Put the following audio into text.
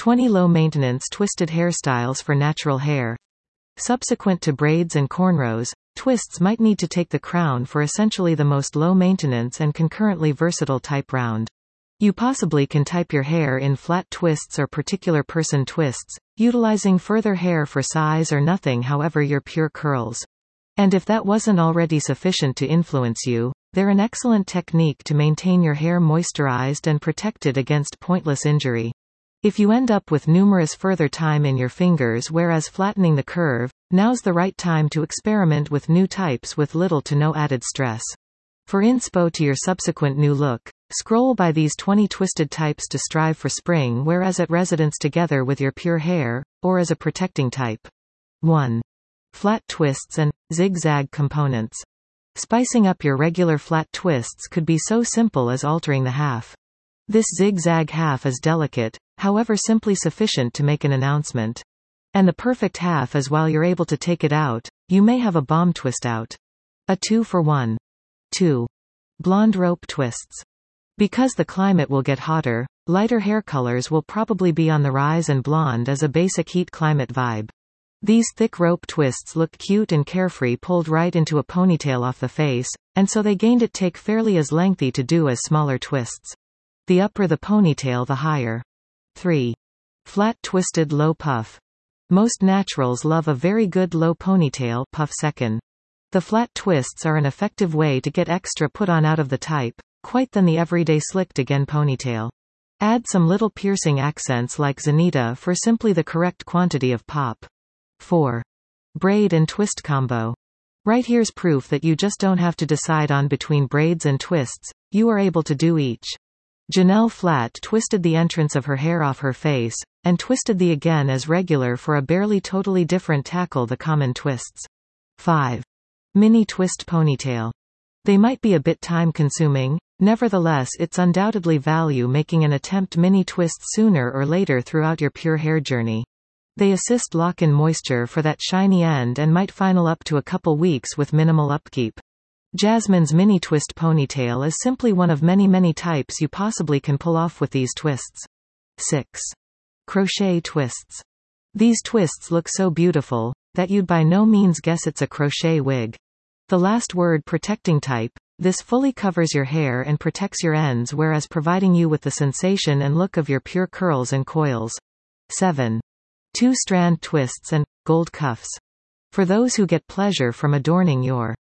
20 low-maintenance twisted hairstyles for natural hair. Subsequent to braids and cornrows, twists might need to take the crown for essentially the most low-maintenance and concurrently versatile type round. You possibly can type your hair in flat twists or particular person twists, utilizing further hair for size or nothing however your pure curls. And if that wasn't already sufficient to influence you, they're an excellent technique to maintain your hair moisturized and protected against pointless injury. If you end up with numerous further time in your fingers whereas flattening the curve, now's the right time to experiment with new types with little to no added stress. For inspo to your subsequent new look, scroll by these 20 twisted types to strive for spring whereas at residence together with your pure hair, or as a protecting type. 1. Flat twists and zigzag components. Spicing up your regular flat twists could be so simple as altering the half. This zigzag half is delicate, however simply sufficient to make an announcement. And the perfect half is while you're able to take it out, you may have a bomb twist out. A 2 for 1. 2. Blonde rope twists. Because the climate will get hotter, lighter hair colors will probably be on the rise and blonde is a basic heat climate vibe. These thick rope twists look cute and carefree pulled right into a ponytail off the face, and so they gained it take fairly as lengthy to do as smaller twists. The upper the ponytail the higher. 3. Flat twisted low puff. Most naturals love a very good low ponytail puff second. The flat twists are an effective way to get extra put on out of the type, quite than the everyday slicked again ponytail. Add some little piercing accents like Zanita for simply the correct quantity of pop. 4. Braid and twist combo. Right here's proof that you just don't have to decide on between braids and twists, you are able to do each. Janelle Flat twisted the entrance of her hair off her face, and twisted the again as regular for a barely totally different tackle the common twists. 5. Mini twist ponytail. They might be a bit time consuming, nevertheless it's undoubtedly value making an attempt mini twist sooner or later throughout your pure hair journey. They assist lock in moisture for that shiny end and might final up to a couple weeks with minimal upkeep. Jasmine's mini twist ponytail is simply one of many many types you possibly can pull off with these twists. 6. Crochet twists. These twists look so beautiful, that you'd by no means guess it's a crochet wig. The last word protecting type, this fully covers your hair and protects your ends whereas providing you with the sensation and look of your pure curls and coils. 7. Two strand twists and gold cuffs. For those who get pleasure from adorning your